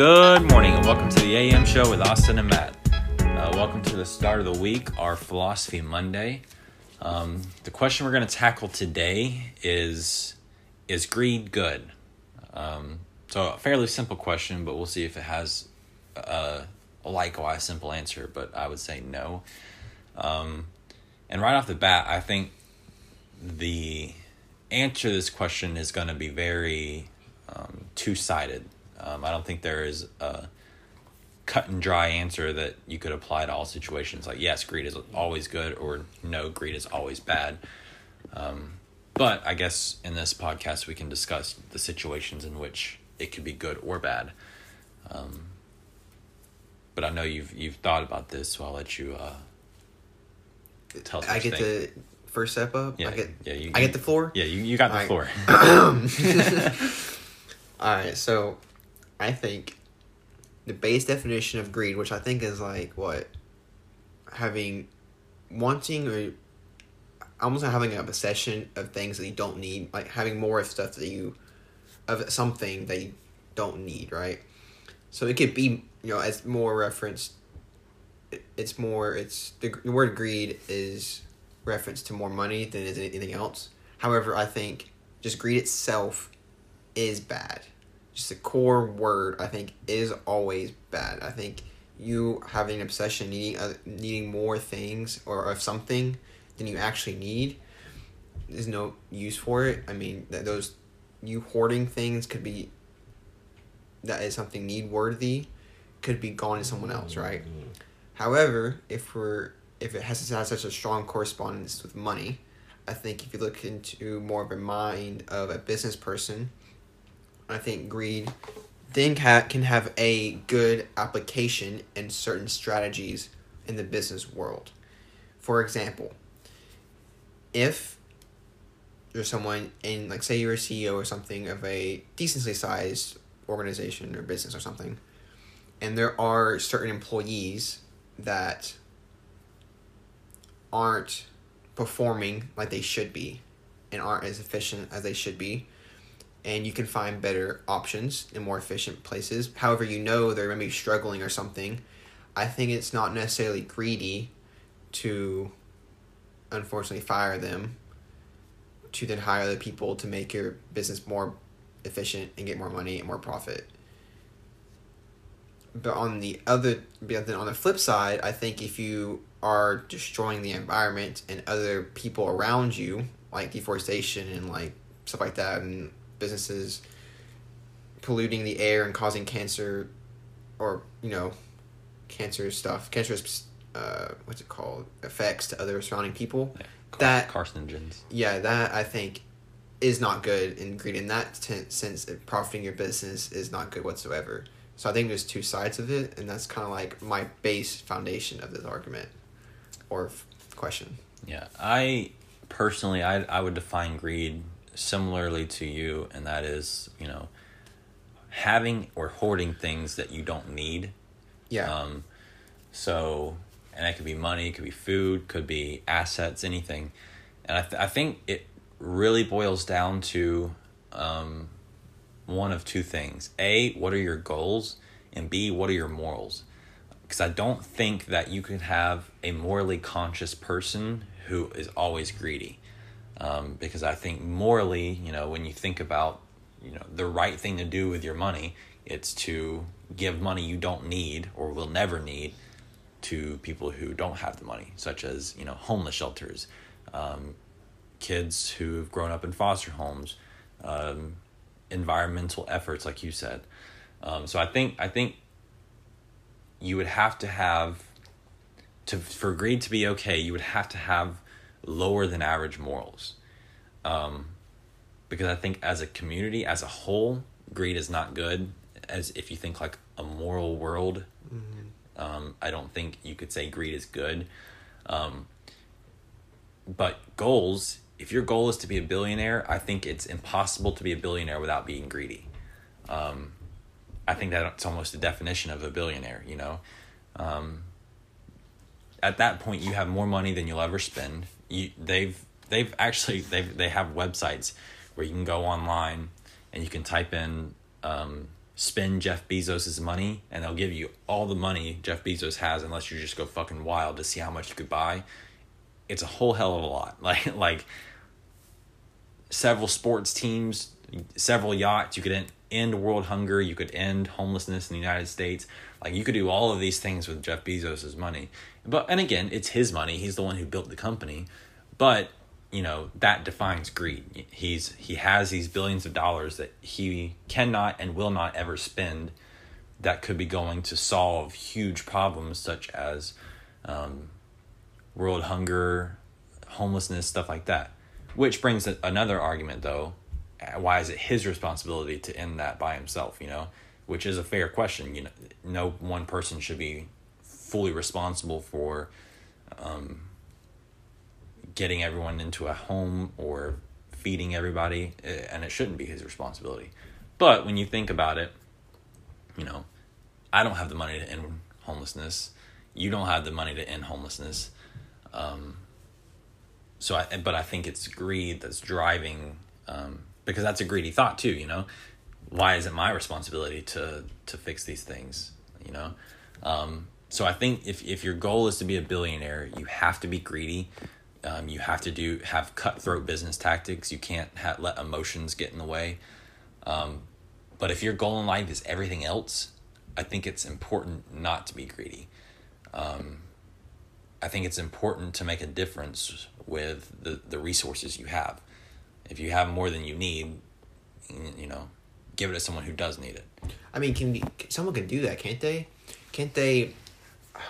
Good morning and welcome to the AM show with Austin and Matt. Uh, welcome to the start of the week, our Philosophy Monday. Um, the question we're going to tackle today is Is greed good? Um, so, a fairly simple question, but we'll see if it has a, a likewise simple answer, but I would say no. Um, and right off the bat, I think the answer to this question is going to be very um, two sided. Um, I don't think there is a cut and dry answer that you could apply to all situations. Like, yes, greed is always good, or no, greed is always bad. Um, but I guess in this podcast, we can discuss the situations in which it could be good or bad. Um, but I know you've you've thought about this, so I'll let you uh, tell. I get think. to first step up. Yeah, I get. yeah, you- I get the floor. Yeah, you, you got the All floor. All right, so I think the base definition of greed, which I think is like what having wanting or almost like having a obsession of things that you don't need, like having more of stuff that you of something that you don't need, right? So it could be you know as more referenced. it- It's more. It's the, the word greed is reference to more money than is anything else. However, I think just greed itself is bad. Just the core word, I think, is always bad. I think you having an obsession, needing uh, needing more things or of something than you actually need, there's no use for it. I mean, that those you hoarding things could be that is something need worthy, could be gone to someone else, right? However, if we're if it has, has such a strong correspondence with money, I think if you look into more of a mind of a business person, I think greed then ca- can have a good application in certain strategies in the business world. For example, if you're someone in like say you're a CEO or something of a decently sized organization or business or something, and there are certain employees that aren't performing like they should be and aren't as efficient as they should be and you can find better options in more efficient places. However you know they're maybe struggling or something. I think it's not necessarily greedy to unfortunately fire them to then hire other people to make your business more efficient and get more money and more profit. But on the other but then on the flip side i think if you are destroying the environment and other people around you like deforestation and like stuff like that and businesses polluting the air and causing cancer or you know cancer stuff cancerous uh what's it called effects to other surrounding people that carcinogens. yeah that i think is not good in greed in that ten- sense profiting your business is not good whatsoever so i think there's two sides of it and that's kind of like my base foundation of this argument or f- question Yeah, I personally, I I would define greed similarly to you, and that is, you know, having or hoarding things that you don't need. yeah Um, so, and that could be money, it could be food, could be assets, anything. And I, th- I think it really boils down to um, one of two things. A, what are your goals? And B, what are your morals? Because I don't think that you could have a morally conscious person who is always greedy. Um, because I think morally, you know, when you think about, you know, the right thing to do with your money, it's to give money you don't need or will never need to people who don't have the money, such as you know homeless shelters, um, kids who've grown up in foster homes, um, environmental efforts, like you said. Um, so I think I think you would have to have to for greed to be okay. You would have to have lower than average morals, um, because I think as a community as a whole, greed is not good. As if you think like a moral world, um, I don't think you could say greed is good. Um, but goals, if your goal is to be a billionaire, I think it's impossible to be a billionaire without being greedy. Um, I think that's almost the definition of a billionaire, you know? Um, at that point, you have more money than you'll ever spend. You, they've, they've actually, they've, they have websites where you can go online and you can type in, um, spend Jeff Bezos's money and they'll give you all the money Jeff Bezos has unless you just go fucking wild to see how much you could buy. It's a whole hell of a lot. Like like several sports teams, several yachts, you could end, end world hunger, you could end homelessness in the United States. Like you could do all of these things with Jeff Bezos's money. But and again, it's his money. He's the one who built the company. But you know that defines greed. He's he has these billions of dollars that he cannot and will not ever spend that could be going to solve huge problems such as um, world hunger homelessness stuff like that. Which brings another argument though. Why is it his responsibility to end that by himself you know? Which is a fair question you know? No one person should be fully responsible for um, getting everyone into a home or feeding everybody, eh, and it shouldn't be his responsibility. But when you think about it, you know, I don't have the money to end homelessness. You don't have the money to end homelessness. Um, so I, but I think it's greed that's driving, um, because that's a greedy thought too. You know, why is it my responsibility to to fix these things? You know, um, so I think if if your goal is to be a billionaire, you have to be greedy. Um, you have to do have cutthroat business tactics. You can't ha- let emotions get in the way. Um, but if your goal in life is everything else, I think it's important not to be greedy. Um, I think it's important to make a difference with the, the resources you have. If you have more than you need, you know, give it to someone who does need it. I mean, can someone can do that, can't they? Can't they?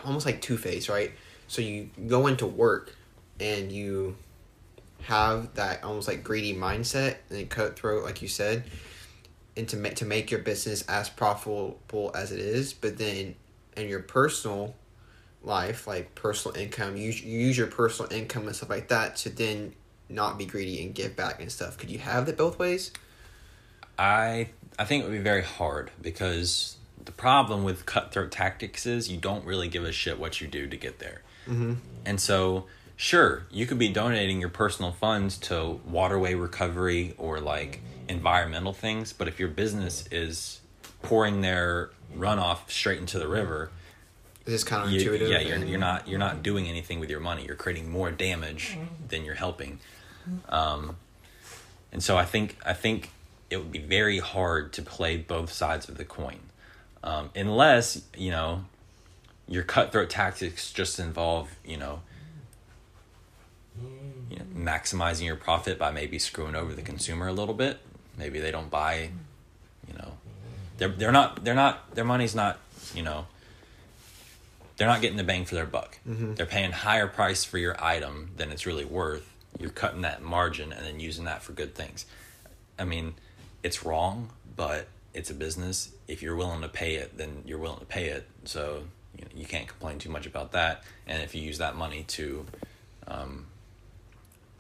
Almost like Two Face, right? So you go into work and you have that almost like greedy mindset and cutthroat, like you said, and to make to make your business as profitable as it is, but then in your personal life, like personal income, you, you use your personal income and stuff like that to then not be greedy and give back and stuff. Could you have that both ways? I I think it would be very hard because the problem with cutthroat tactics is you don't really give a shit what you do to get there. Mm-hmm. And so sure, you could be donating your personal funds to waterway recovery or like environmental things, but if your business is pouring their runoff straight into the river, this kind of You, yeah, you're, you're not you're not doing anything with your money. You're creating more damage than you're helping. Um, and so I think I think it would be very hard to play both sides of the coin, um, unless you know your cutthroat tactics just involve you know you know, maximizing your profit by maybe screwing over the consumer a little bit. Maybe they don't buy, you know, they're they're not they're not their money's not you know. They're not getting the bang for their buck. Mm-hmm. They're paying higher price for your item than it's really worth. You're cutting that margin and then using that for good things. I mean, it's wrong, but it's a business. If you're willing to pay it, then you're willing to pay it. So you, know, you can't complain too much about that. And if you use that money to um,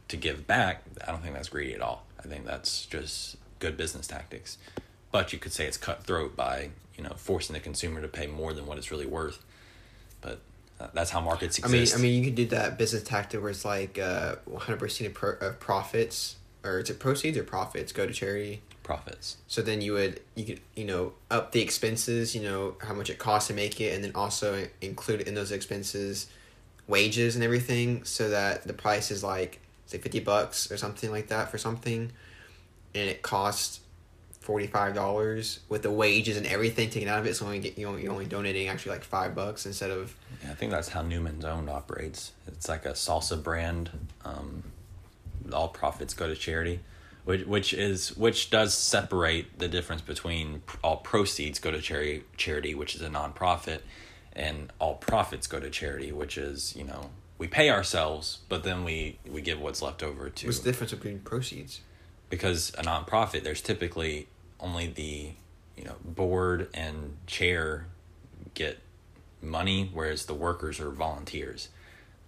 to give back, I don't think that's greedy at all. I think that's just good business tactics. But you could say it's cutthroat by you know forcing the consumer to pay more than what it's really worth. But uh, that's how markets exist. I mean, I mean, you could do that business tactic where it's like uh, one hundred percent of profits, or is it proceeds or profits go to charity? Profits. So then you would you could you know up the expenses, you know how much it costs to make it, and then also include in those expenses wages and everything, so that the price is like say 50 bucks or something like that for something and it costs $45 with the wages and everything taken out of it so only get, you only, you're only donating actually like 5 bucks instead of yeah, I think that's how Newman's Own operates. It's like a salsa brand. Um, all profits go to charity, which which is which does separate the difference between all proceeds go to charity charity, which is a nonprofit, and all profits go to charity, which is you know we pay ourselves, but then we we give what's left over to. What's the difference between proceeds? Because a nonprofit, there's typically only the you know board and chair get money, whereas the workers are volunteers.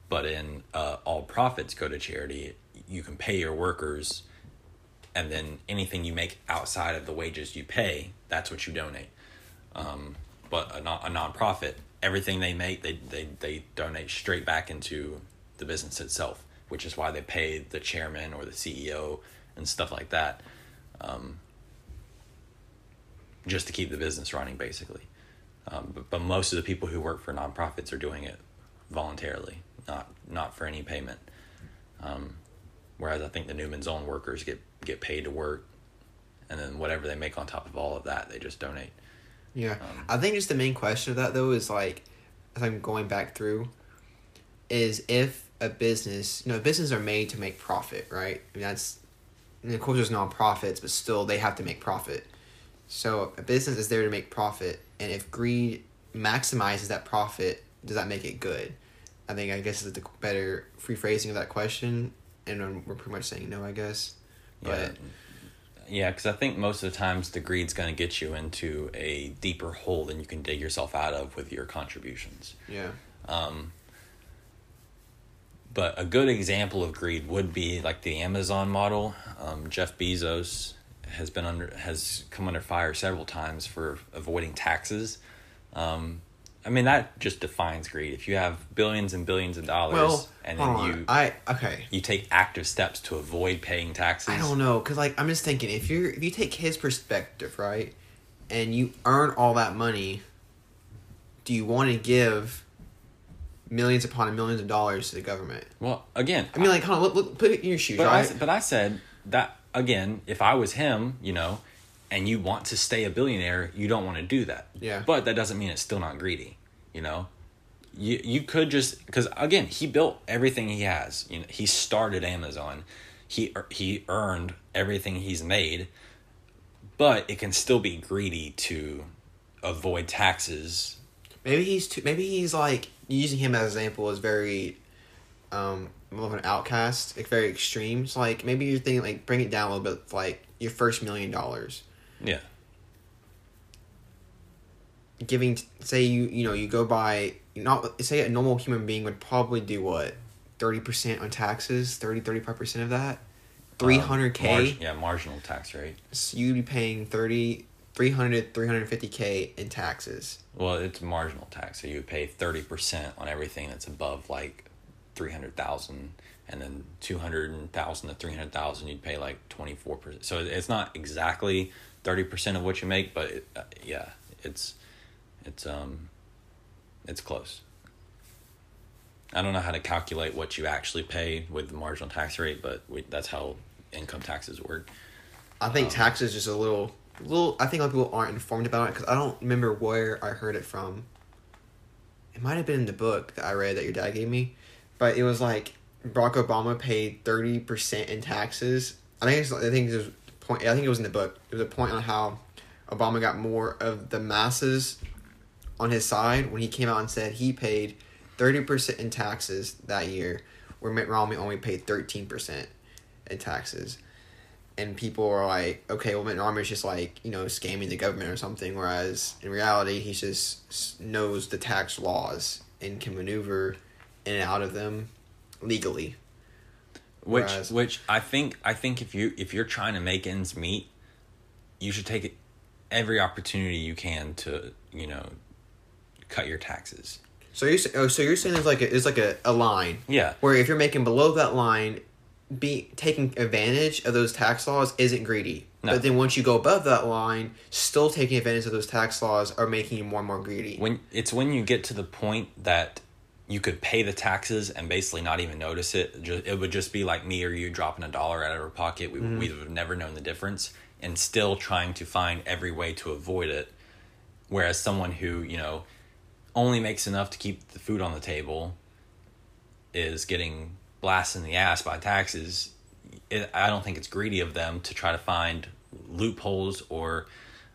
But in uh, all profits go to charity, you can pay your workers, and then anything you make outside of the wages you pay, that's what you donate. Um, but a, non- a nonprofit, everything they make, they, they, they donate straight back into the business itself, which is why they pay the chairman or the CEO and stuff like that. Um, just to keep the business running, basically. Um, but, but most of the people who work for nonprofits are doing it voluntarily, not not for any payment. Um, whereas I think the Newman's Own workers get get paid to work, and then whatever they make on top of all of that, they just donate. Yeah, Um, I think just the main question of that though is like, as I'm going back through, is if a business, you know, businesses are made to make profit, right? I mean, that's, and of course, there's nonprofits, but still, they have to make profit. So a business is there to make profit, and if greed maximizes that profit, does that make it good? I think I guess is the better free phrasing of that question, and we're pretty much saying no, I guess. Yeah, But yeah, because I think most of the times the greed's going to get you into a deeper hole than you can dig yourself out of with your contributions. yeah, Um, but a good example of greed would be like the Amazon model. Um, Jeff Bezos has been under has come under fire several times for avoiding taxes. Um, I mean that just defines greed. If you have billions and billions of dollars well, and then on. you I okay. you take active steps to avoid paying taxes. I don't know, cause like I'm just thinking, if you're if you take his perspective, right, and you earn all that money, do you want to give millions upon millions of dollars to the government? Well, again, I mean, like, hold on, look, look, put it in your shoes, But right? s- but I said that again. If I was him, you know, and you want to stay a billionaire, you don't want to do that. Yeah. But that doesn't mean it's still not greedy. You know, you you could just because again he built everything he has. You know, he started Amazon. He he earned everything he's made, but it can still be greedy to avoid taxes. maybe he's too. Maybe he's like using him as an example is very, um, more of an outcast. Like very extreme. So like maybe you're thinking like bring it down a little bit. Like your first million dollars. Yeah. giving say you you know you go by not say a normal human being would probably do what 30% on taxes 30 35% of that 300k Um, marg- yeah, marginal tax rate. so you'd be paying 30 300 350k in taxes Well, it's marginal tax, so you would pay thirty percent on everything that's above like three hundred thousand, and then two hundred thousand to three hundred thousand, you'd pay like twenty four percent. So it's not exactly thirty percent of what you make, but it, uh, yeah, it's it's um it's close. I don't know how to calculate what you actually pay with the marginal tax rate, but we, that's how income taxes work. i think Um, taxes just a little little i think a lot of people aren't informed about it because i don't remember where i heard it from it might have been in the book that i read that your dad gave me but it was like barack obama paid 30% in taxes i think it's, i think it was point i think it was in the book it was a point on how obama got more of the masses on his side when he came out and said he paid 30% in taxes that year where mitt romney only paid 13% in taxes and people are like, okay, well, Mitt Romney's just like you know scamming the government or something, whereas in reality he just knows the tax laws and can maneuver in and out of them legally. Which Whereas- which I think I think if you if you're trying to make ends meet, you should take every opportunity you can to you know cut your taxes. So you're oh, so you're saying there's like a there's like a, a line Yeah, where if you're making below that line, be taking advantage of those tax laws isn't greedy. No. But then once you go above that line, still taking advantage of those tax laws are making you more and more greedy. when it's when you get to the point that you could pay the taxes and basically not even notice it. Ju- It would just be like me or you dropping a dollar out of our pocket. We we would have never known the difference, and still trying to find every way to avoid it. Whereas someone who you know only makes enough to keep the food on the table is getting blasted in the ass by taxes. It, I don't think it's greedy of them to try to find loopholes or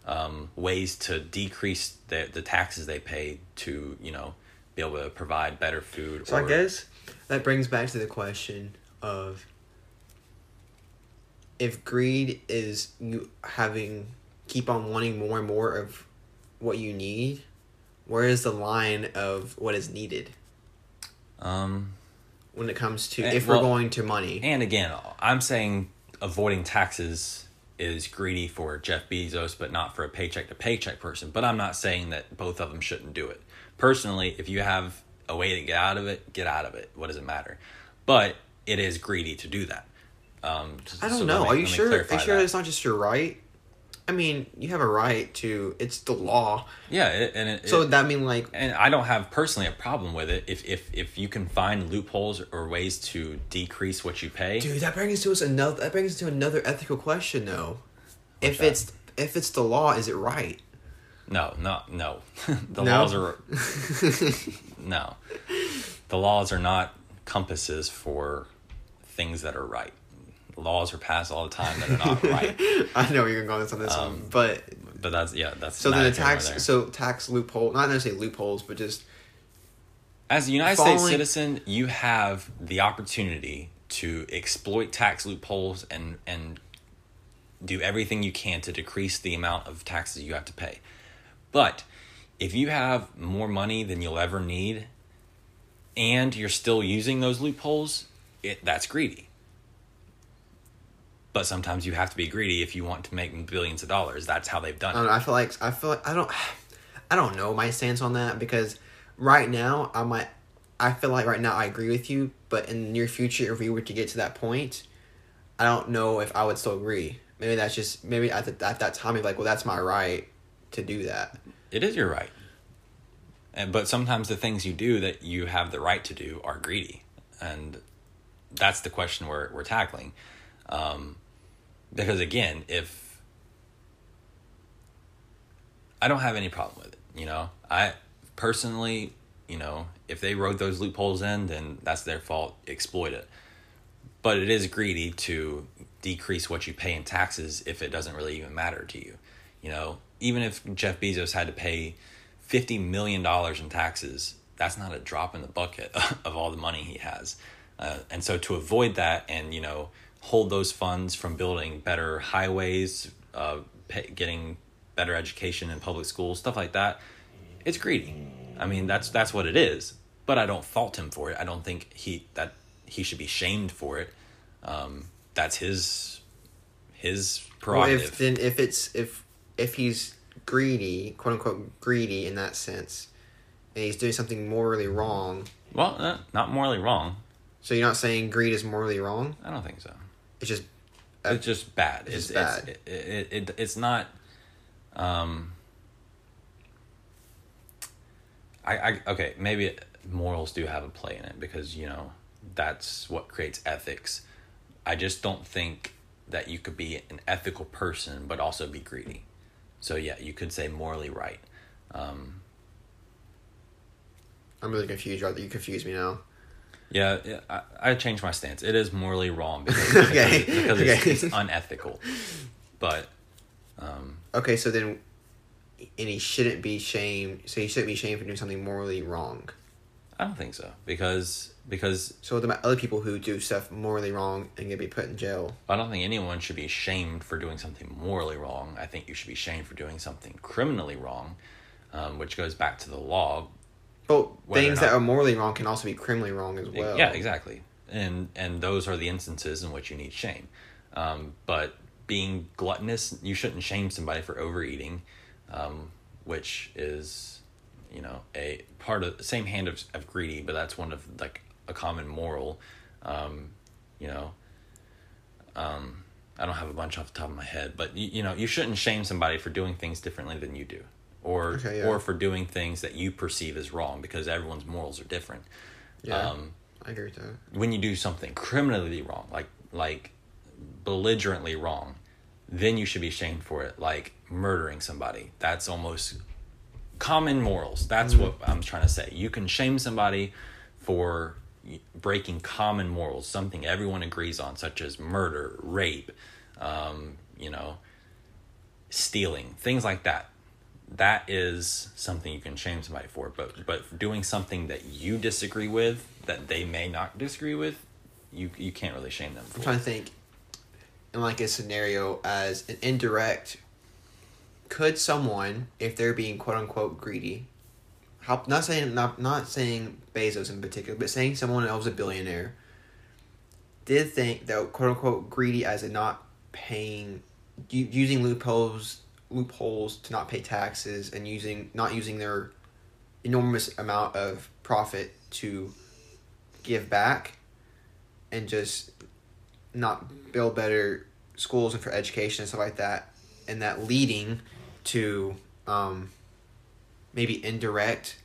um, ways to decrease the the taxes they pay to you know be able to provide better food. So I guess that brings back to the question of if greed is you having keep on wanting more and more of what you need, where is the line of what is needed Um, when it comes to Eh, if well- we're going to money? and again, I'm saying avoiding taxes is greedy for Jeff Bezos, but not for a paycheck to paycheck person. But I'm not saying that both of them shouldn't do it. Personally, if you have a way to get out of it, get out of it. What does it matter? But it is greedy to do that. Um, I don't so know. me- Are you sure? Are you sure that. it's not just your right? I mean, you have a right to. It's the law. Yeah, it, and it, So it- that mean like and I don't have personally a problem with it if if if you can find loopholes or ways to decrease what you pay. Dude, that brings to us another. That brings us to another ethical question, though. if that? it's if it's the law, is it right? No, no, no. the No? laws are no. The laws are not compasses for things that are right. Laws are passed all the time that are not right. I know you're going to go on this on this one, but But that's yeah, that's so then the neither here nor tax so tax loophole, not necessarily loopholes, but just As a United States citizen, you have the opportunity to exploit tax loopholes and and do everything you can to decrease the amount of taxes you have to pay. But if you have more money than you'll ever need and you're still using those loopholes, it that's greedy. But sometimes you have to be greedy if you want to make billions of dollars. That's how they've done I it. know. I feel like I feel like I don't. I don't know my stance on that because right now I might. I feel like right now I agree with you, but in the near future, if we were to get to that point, I don't know if I would still agree. Maybe that's just maybe at the, at that time, you're like, well, that's my right to do that. It is your right. And, but sometimes the things you do that you have the right to do are greedy. And that's the question we're, we're tackling. Um, because again, if I don't have any problem with it, you know, I personally, you know, if they wrote those loopholes in, then that's their fault. Exploit it. But it is greedy to decrease what you pay in taxes if it doesn't really even matter to you. You know, even if Jeff Bezos had to pay fifty million dollars in taxes, that's not a drop in the bucket of all the money he has. Uh, and so to avoid that and you know hold those funds from building better highways, uh, pay, getting better education in public schools, stuff like that, it's greedy. I mean that's that's what it is. But I don't fault him for it. I don't think he that he should be shamed for it. Um, that's his his Well, prerogative. if then if it's if if he's greedy, quote unquote greedy in that sense, and he's doing something morally wrong, Well, uh, not morally wrong. so you're not saying greed is morally wrong. I don't think so. It's just It's just bad. it's It's, just bad. It's, it, it, it, it's not. Um. I, I okay maybe morals do have a play in it because you know that's what creates ethics. I just don't think that you could be an ethical person but also be greedy. So yeah, you could say morally right. Um, I'm really confused. Right, you confuse me now. Yeah, I, I changed my stance. It is morally wrong because, Okay, because, because it's, it's unethical. But um, Okay, so then, and he shouldn't be shamed. So he shouldn't be shamed for doing something morally wrong. I don't think so because because So the other people who do stuff morally wrong and get be put in jail. I don't think anyone should be shamed for doing something morally wrong. I think you should be shamed for doing something criminally wrong, um, which goes back to the law. But things not- that are morally wrong can also be criminally wrong as well. Yeah, exactly. And and those are the instances in which you need shame. Um, but being gluttonous, you shouldn't shame somebody for overeating, um, which is, you know, a part of the same hand of, of greedy, but that's one of like a common moral. Um, you know, um, I don't have a bunch off the top of my head, but you, you know, you shouldn't shame somebody for doing things differently than you do, or Okay, yeah. or for doing things that you perceive as wrong because everyone's morals are different. Yeah, Um, I agree with that. when you do something criminally wrong, like like belligerently wrong, then you should be shamed for it, like murdering somebody. That's almost common morals. That's what I'm trying to say. You can shame somebody for breaking common morals, something everyone agrees on, such as murder, rape, um, you know, stealing, things like that. That is something you can shame somebody for, but but doing something that you disagree with, that they may not disagree with, you you can't really shame them I'm trying to think in like a scenario as an indirect could someone if they're being quote unquote greedy how not saying not not saying Bezos in particular but saying someone else a billionaire did think that quote unquote greedy as in not paying using loopholes loopholes to not pay taxes and using not using their enormous amount of profit to give back and just not build better schools and for education and stuff like that and that leading to um, maybe indirect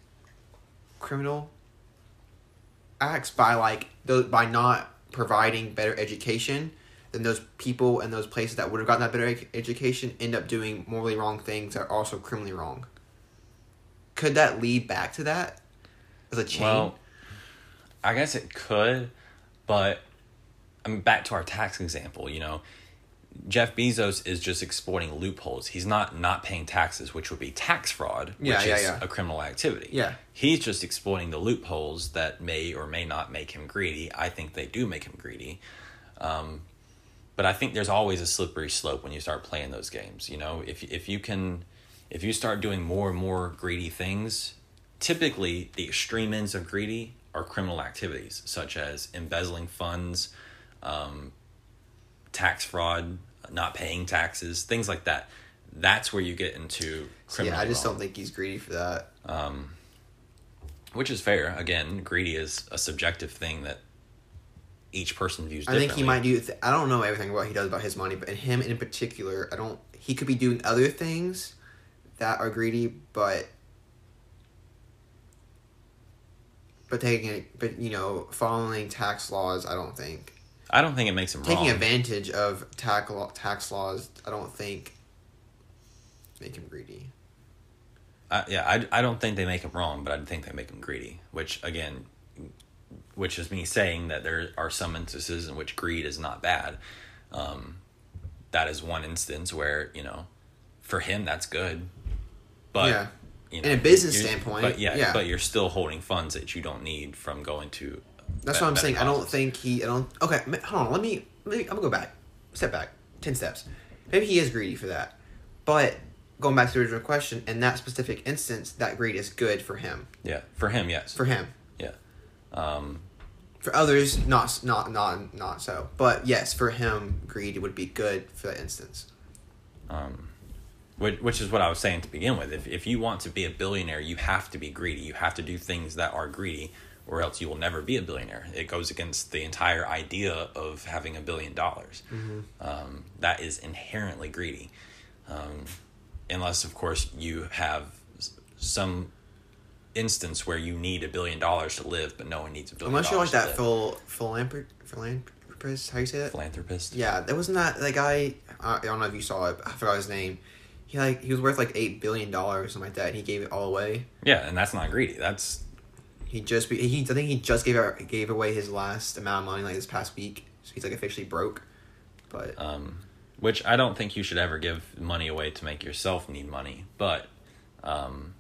criminal acts by like those by not providing better education then those people and those places that would have gotten that better education end up doing morally wrong things that are also criminally wrong could that lead back to that as a chain Well, I guess it could, but I mean, back to our tax example. You know, Jeff Bezos is just exploiting loopholes. He's not not paying taxes, which would be tax fraud, which Yeah, yeah, is yeah. a criminal activity. Yeah. he's just exploiting the loopholes that may or may not make him greedy. I think they do make him greedy. Um, but I think there's always a slippery slope when you start playing those games. You know, if if you can, if you start doing more and more greedy things, typically the extreme ends of greedy are criminal activities such as embezzling funds, um, tax fraud, not paying taxes, things like that. That's where you get into criminal. yeah i just don't think he's greedy for that um, which is fair. Again, greedy is a subjective thing that each person views. I think he might do. Th- I don't know everything about what he does about his money, but in him in particular, I don't. He could be doing other things that are greedy, but but taking it, but you know, following tax laws. I don't think I don't think it makes him taking wrong. advantage of tax law, tax laws. I don't think make him greedy. I, yeah, I, I don't think they make him wrong, but I think they make him greedy. Which again, which is me saying that there are some instances in which greed is not bad. Um, that is one instance where you know, for him that's good, but Yeah. you In a business standpoint, but yeah, yeah. but you're still holding funds that you don't need from going to. That's what I'm saying. I don't think he. I don't. Okay, hold on. Let me. Let me. I'm gonna go back. Step back. Ten steps. Maybe he is greedy for that, but going back to the original question, in that specific instance, that greed is good for him. Yeah, for him, yes. For him. yeah. Um, For others, not not not not so. But yes, for him, greed would be good for that instance. um, which, which is what I was saying to begin with. If, if you want to be a billionaire, you have to be greedy. You have to do things that are greedy, or else you will never be a billionaire. It goes against the entire idea of having a billion dollars. Um, that is inherently greedy. Um, unless, of course, you have some instance where you need a billion dollars to live, but no one needs a billion Unless you're like that to live. phil philanthropist, philanthropist, how you say that? philanthropist. Yeah, that wasn't that that guy. I I don't know if you saw it. I forgot his name. He like he was worth like eight billion dollars or something like that. And he gave it all away. Yeah, and that's not greedy. That's He just he I think he just gave out, gave away his last amount of money like this past week. So he's like officially broke. But um, which I don't think you should ever give money away to make yourself need money. But um,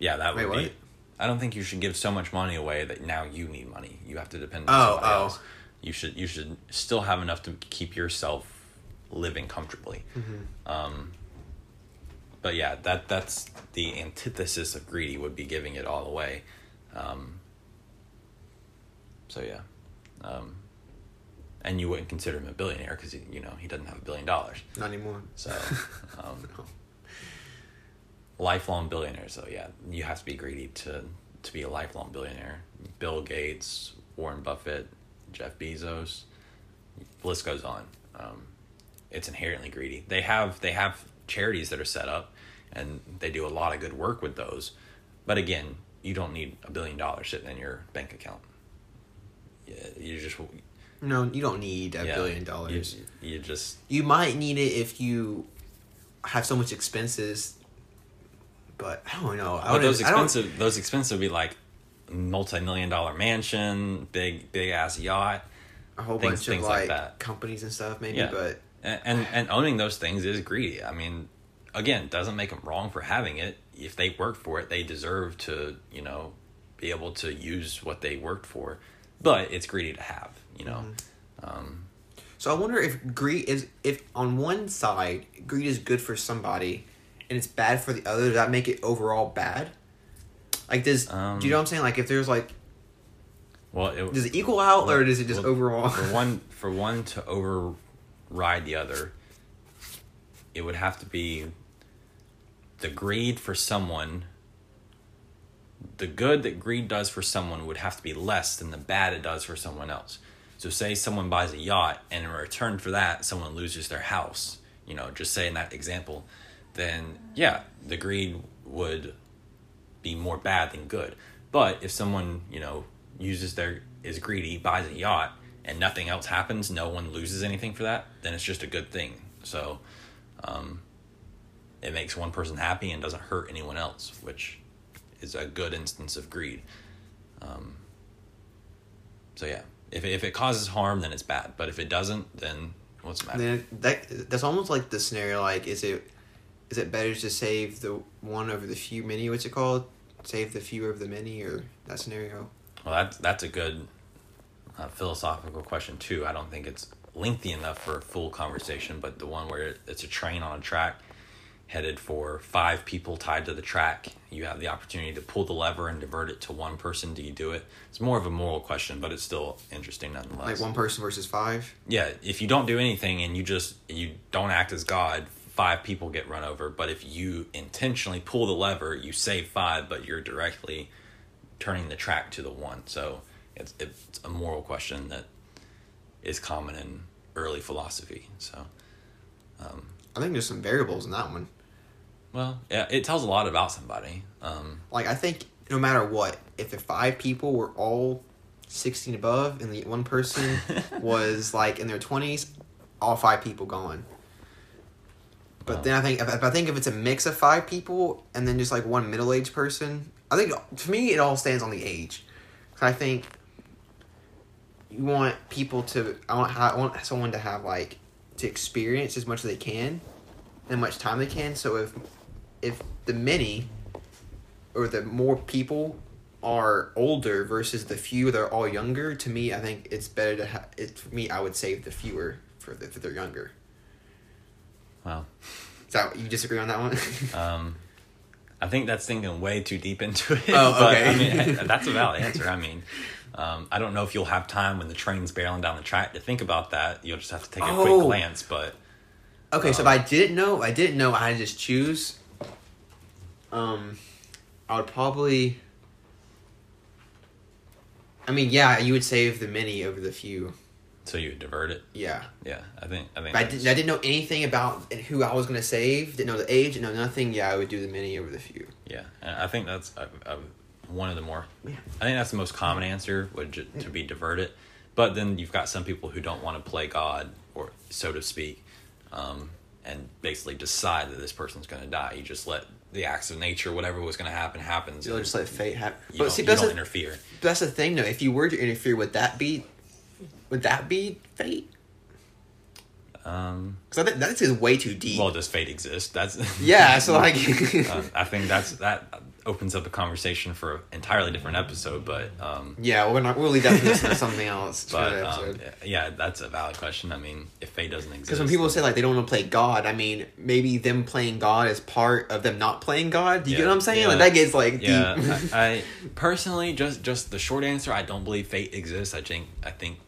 yeah, that would Wait, be. I don't think you should give so much money away that now you need money. You have to depend on Oh, somebody oh. else. You should you should still have enough to keep yourself living comfortably. Mm-hmm. Um, but yeah, that that's the antithesis of greedy would be giving it all away. Um, so yeah, um, and you wouldn't consider him a billionaire because you know he doesn't have a billion dollars. not anymore. So um, No. lifelong billionaire. So yeah, you have to be greedy to to be a lifelong billionaire. Bill Gates, Warren Buffett, Jeff Bezos, the list goes on. Um, it's inherently greedy. They have they have charities that are set up, and they do a lot of good work with those. But again, you don't need a billion dollars sitting in your bank account. Yeah, you just No, you don't need a yeah, billion dollars. You, you just You might need it if you have so much expenses. But I don't know. I But those I don't- expensive those expensive would be like multi million dollar mansion, big big ass yacht, a whole things- bunch of things like like, that. companies and stuff, maybe. Yeah. But and, and and owning those things is greedy. I mean, again, doesn't make them wrong for having it. If they worked for it, they deserve to you know be able to use what they worked for. But it's greedy to have, you know. Mm-hmm. Um, So I wonder if greed is if on one side greed is good for somebody and it's bad for the other, does that make it overall bad? Like does Um, do you know what I'm saying? Like if there's like well, it, does it equal out or does it just well, overall for one for one to override the other it would have to be the greed for someone the good that greed does for someone would have to be less than the bad it does for someone else so say someone buys a yacht and in return for that someone loses their house you know, just say in that example, then yeah, the greed would be more bad than good. But if someone, you know, uses their is greedy, buys a yacht, and nothing else happens, no one loses anything for that, then it's just a good thing. So, um, it makes one person happy and doesn't hurt anyone else, which is a good instance of greed. Um, so yeah, if if it causes harm, then it's bad. But if it doesn't, then what's the matter? Then that that's almost like the scenario. Like, is it is it better to save the one over the few many? What's it called? Save the few over the many, or that scenario? Well, that's that's a good uh, philosophical question too. I don't think it's lengthy enough for a full conversation, but the one where it's a train on a track headed for five people tied to the track, you have the opportunity to pull the lever and divert it to one person. Do you do it? It's more of a moral question, but it's still interesting nonetheless. Like one person versus five. Yeah, if you don't do anything and you just you don't act as God, five people get run over. But if you intentionally pull the lever, you save five, but you're directly turning the track to the one. So it's it's a moral question that is common in early philosophy. So, um, I think there's some variables in that one. Well, yeah, it tells a lot about somebody. Um, Like I think no matter what, if the five people were all sixteen above and the one person was like in their twenties, all five people gone. But Wow. then I think if, if I think if it's a mix of five people and then just like one middle aged person, I think to me it all stands on the age. 'Cause I think you want people to I want I want someone to have like to experience as much as they can, and much time they can. So if if the many or the more people are older versus the few that are all younger, to me, I think it's better to have. It for me, I would save the fewer for the, if they're younger. Wow. Is that you disagree on that one? um, I think that's thinking way too deep into it. Oh, but, I mean, that's a valid answer. I mean, um, I don't know if you'll have time when the train's barreling down the track to think about that. You'll just have to take a Oh. quick glance. But okay, so if I didn't know, I didn't know. I just choose. Um, I would probably. I mean, yeah, you would save the many over the few. so you would divert it. Yeah, Yeah, I think I think. I, that's- did, I didn't know anything about who I was gonna save. Didn't know the age. Didn't know nothing. Yeah, I would do the many over the few. Yeah, and I think that's uh, uh, one of the more. Yeah. I think that's the most common answer would ju- to be divert it, but then you've got some people who don't want to play God or so to speak, um, and basically decide that this person's going to die. You just let the acts of nature, whatever was going to happen, happens. You'll just let fate happen. you But don't, see, that's don't the, interfere. that's the thing, though. If you were to interfere, would that be, would that be fate? Um, Because I think that is way too deep. well, does fate exist? That's yeah. So like, uh, I think that's that opens up a conversation for an entirely different episode, but. Um, yeah, we're not. We'll leave that for something else. But um, yeah, that's a valid question. I mean, if fate doesn't exist, Because when people say like they don't want to play God, I mean maybe them playing God is part of them not playing God. Do you Yeah, get what I'm saying? yeah. Like that gets like yeah, deep. I, I personally just just the short answer. I don't believe fate exists. I think I think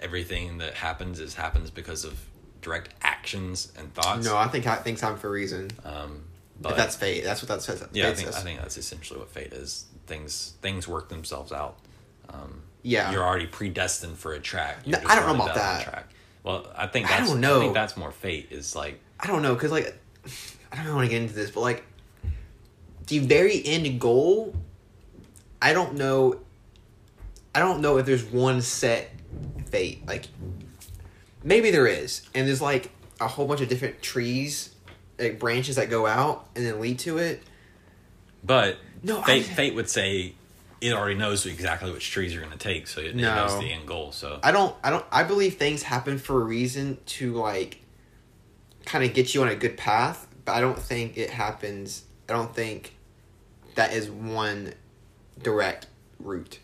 everything that happens is happens because of direct actions and thoughts. no, I think ha- things happen for a reason. um, but that's fate. That's what that says. yeah, I think says. I think that's essentially what fate is. Things things work themselves out. Um, Yeah. you're already predestined for a track. No, I don't know about that. Track. Well, I think I don't know. I think that's more fate. Is like I don't know, cause like I don't want to get into this, but like the very end goal, I don't know. I don't know if there's one set fate. Like maybe there is, and there's like a whole bunch of different trees, like branches that go out and then lead to it. But No, fate, I- fate would say it already knows exactly which trees you're going to take, so it, it knows the end goal. So I don't. I don't. I believe things happen for a reason to like, kind of get you on a good path. But I don't think it happens. I don't think that is one direct route.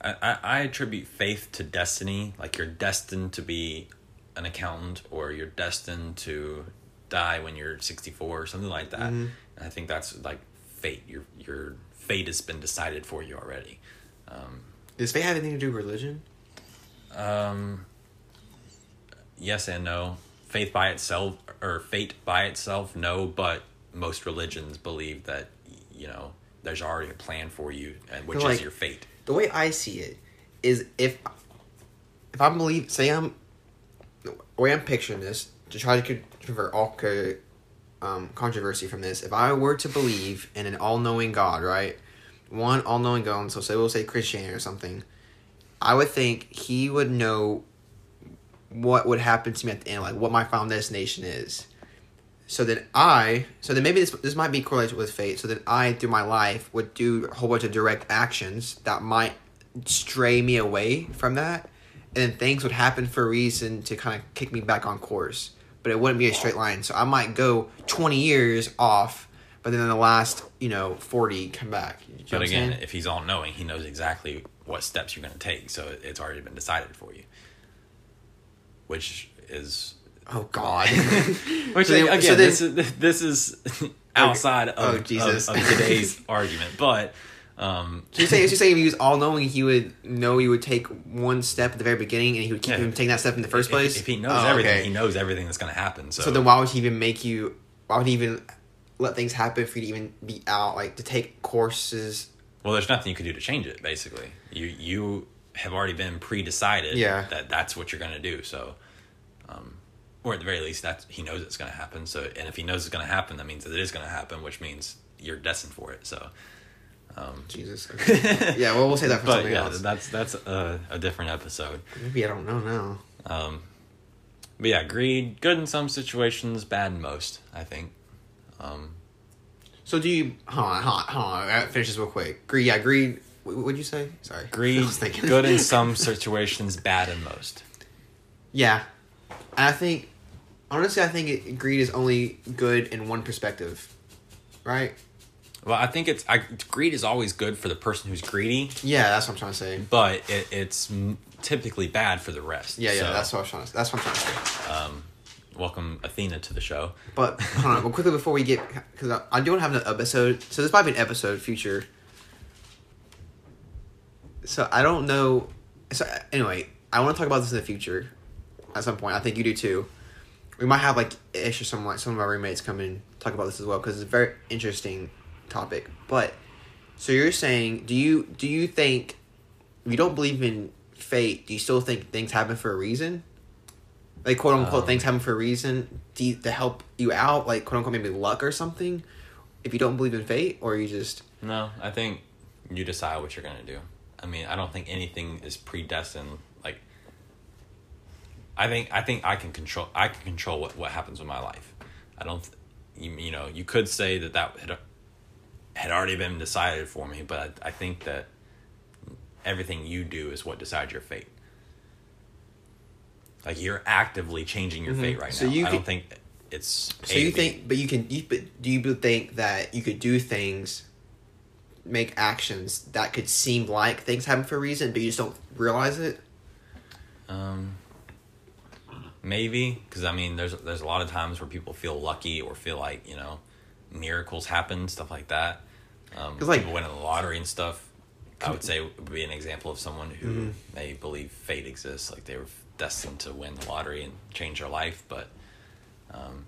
I, I, I attribute faith to destiny. Like you're destined to be an accountant, or you're destined to die when you're 64 or something like that. Mhm. And I think that's like fate. Your your fate has been decided for you already. Um, Does fate have anything to do with religion? Um, yes and no. Faith by itself, or fate by itself, no. But most religions believe that you know there's already a plan for you, and which Like- is your fate. The way I see it is if if I believe, say I'm the way I'm picturing this to try to convert all co- um, controversy from this. If I were to believe in an all-knowing God, right, one all-knowing God, so say we'll say Christianity or something, I would think He would know what would happen to me at the end, like what my final destination is. So then I, so then maybe this this might be correlated with fate. So that I, through my life, would do a whole bunch of direct actions that might stray me away from that, and then things would happen for a reason to kind of kick me back on course. But it wouldn't be a straight line. So I might go twenty years off, but then in the last you know forty come back. You know But again, saying? if he's all knowing, he knows exactly what steps you're going to take. So it's already been decided for you, which is oh God. which So then- again so then- this is this is oh, outside of, Oh, Jesus. of, of today's argument, but um, So you're saying, you're saying if he was all knowing, he would know he would take one step at the very beginning, and he would keep Yeah. him taking that step in the first if- place. if, he knows Oh, everything, okay. he knows everything that's going to happen. So, So then, why would he even make you? Why would he even let things happen for you to even be out, like to take courses? well, there's nothing you could do to change it. Basically, you you have already been pre-decided Yeah. that that's what you're going to do. So, um, or at the very least, that he knows it's going to happen. So, and if he knows it's going to happen, that means that it is going to happen, which means you're destined for it. So, um, Jesus. Okay. yeah, well, we'll say that for but something yeah, else. that's that's a, a different episode. Maybe I don't know now. Um, but yeah, greed good in some situations, bad in most. I think. Um, So do you? Hold on, hold on, hold on. I finish this real quick. Greed, yeah, greed. What would you say? Sorry, greed good in some situations, bad in most. Yeah, and I think honestly, I think it, greed is only good in one perspective, right? Well, I think it's I, greed is always good for the person who's greedy, Yeah, that's what I'm trying to say. but it, it's typically bad for the rest. Yeah, yeah, So, that's what I was trying to. That's what I'm trying to say. Um, welcome Athena to the show. But hold on, well, quickly before we get, because I, I don't have an episode, so this might be an episode future. So I don't know. So anyway, I want to talk about this in the future, at some point. I think you do too. We might have like Ish or some like some of our roommates come in talk about this as well because it's very interesting topic. But so you're saying, do you do you think you don't believe in fate? Do you still think things happen for a reason? like quote unquote Um, things happen for a reason you, to help you out like quote unquote maybe luck or something if you don't believe in fate or you just No, I think you decide what you're gonna do. I mean, I don't think anything is predestined. Like, I think I think I can control. I can control what what happens with my life. I don't. th- You, you know, you could say that that had already been decided for me, but I, I think that everything you do is what decides your fate. Like you're actively changing your Mhm. fate right now. So now. you I don't can- think it's. so A you think but you can you but do you think that you could do things make actions that could seem like things happen for a reason but you just don't realize it Um, maybe because I mean, there's there's a lot of times where people feel lucky or feel like you know miracles happen, stuff like that. Um, like- people winning the lottery and stuff. I would say would be an example of someone who Mm-hmm. may believe fate exists, like they were destined to win the lottery and change their life. But um,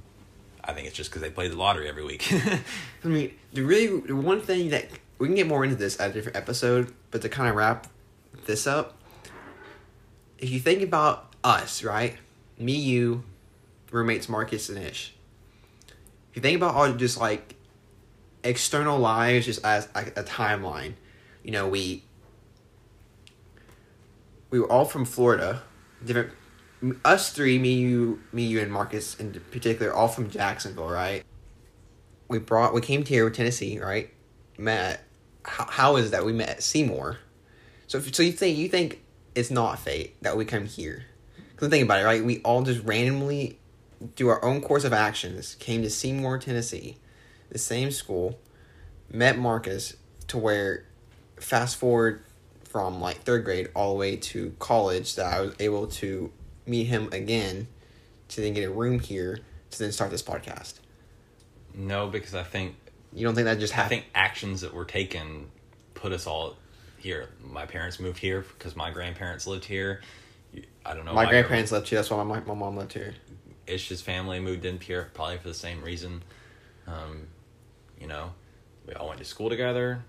I think it's just because they play the lottery every week. I mean, the really the one thing that we can get more into this at a different episode, but to kind of wrap this up, if you think about us, right? Me, you, roommates Marcus and Ish. If you think about all just like external lives, just as like a timeline, you know, we we were all from Florida, different. Us three, me, you, me, you, and Marcus in particular, all from Jacksonville, right? we brought we came here with Tennessee, right? Met how, how is that we met Seymour? So if, so you think you think it's not fate that we come here? Because think about it, right? We all just randomly do our own course of actions. Came to Seymour, Tennessee, the same school, met Marcus to where, fast forward from like third grade all the way to college that I was able to meet him again, to then get a room here to then start this podcast. no, because I think You don't think that just happened. I think actions that were taken put us all here. My parents moved here because my grandparents lived here. I don't know. my grandparents left here. That's why my, my mom left here. Ish's family moved in here probably for the same reason. Um, you know, we all went to school together.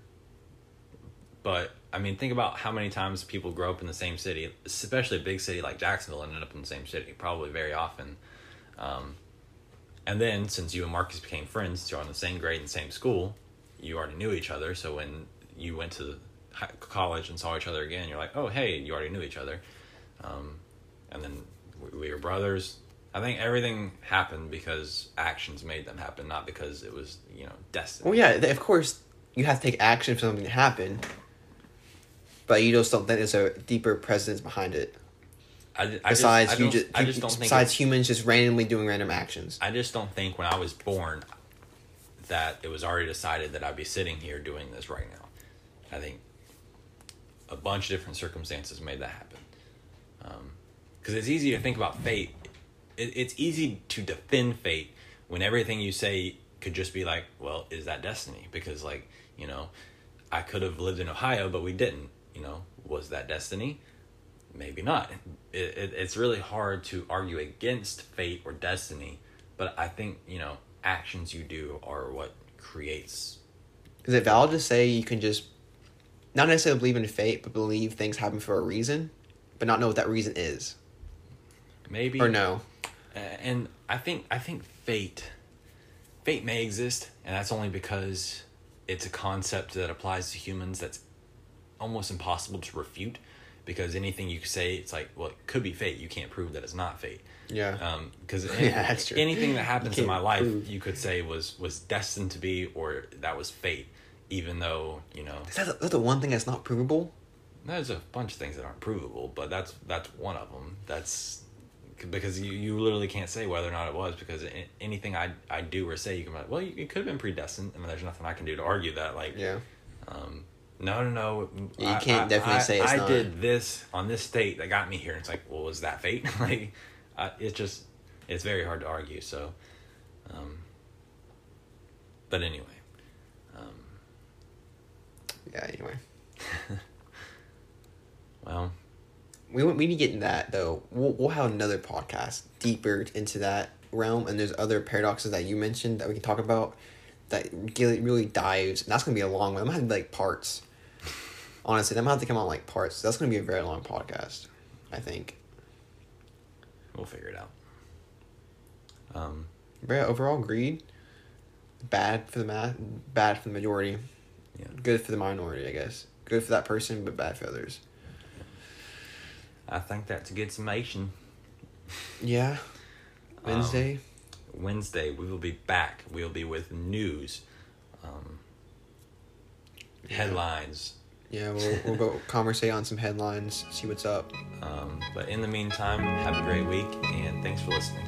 But I mean, think about how many times people grow up in the same city, especially a big city like Jacksonville, ended up in the same city. Probably very often. Um, And then since you and Marcus became friends, you're on the same grade and same school, you already knew each other. So when you went to college and saw each other again, you're like, oh hey, you already knew each other. Um, and then we, we were brothers. I think everything happened because actions made them happen, not because it was you know destiny. Well, yeah, of course, you have to take action for something to happen, but you just don't think there's a deeper presence behind it. I, I Besides, just, I you don't- just, I just don't besides humans just randomly doing random actions. I just don't think when I was born that it was already decided that I'd be sitting here doing this right now. I think a bunch of different circumstances made that happen. Um, because it's easy to think about fate. It, it's easy to defend fate when everything you say could just be like, well, is that destiny? Because, like, you know, I could have lived in Ohio, but we didn't. You know, was that destiny? maybe not. It, it, it's really hard to argue against fate or destiny, but I think you know actions you do are what creates. Is it valid to say you can just not necessarily believe in fate, but believe things happen for a reason, but not know what that reason is, Maybe or no? And I think I think fate, fate may exist, and that's only because it's a concept that applies to humans that's almost impossible to refute. Because anything you say, it's like, well, it could be fate. You can't prove that it's not fate. Yeah. Um. because Yeah, that's true. anything that happens in my life prove. you could say was was destined to be or that was fate even though you know Is that the, that's the one thing that's not provable? there's a bunch of things that aren't provable but that's that's one of them that's because you, you literally can't say whether or not it was because anything I, I do or say you can be like well it could have been predestined and there's nothing I can do to argue that like Yeah. um, no, no, no. Yeah, you I- can't I- definitely I, say it's I not. did this on this state that got me here. It's like, well, was that fate? like, I, it's just, it's very hard to argue. So, um, but anyway, um, Yeah. Anyway, well, we we need to get in that though. We'll we'll have another podcast deeper into that realm, and there's other paradoxes that you mentioned that we can talk about that really dives. And that's gonna be a long one. I'm gonna have like parts. Honestly, I'm gonna have to come out like parts. That's gonna be a very long podcast. I think. we'll figure it out. Um, But yeah, overall, greed. Bad for the ma- bad for the majority. yeah. Good for the minority, I guess. Good for that person, but bad for others. I think that's a good summation. Yeah. Um, Wednesday. Wednesday, we will be back. We'll be with news, um, headlines. yeah, we'll we'll go conversate on some headlines. See what's up. Um, but in the meantime, have a great week and thanks for listening.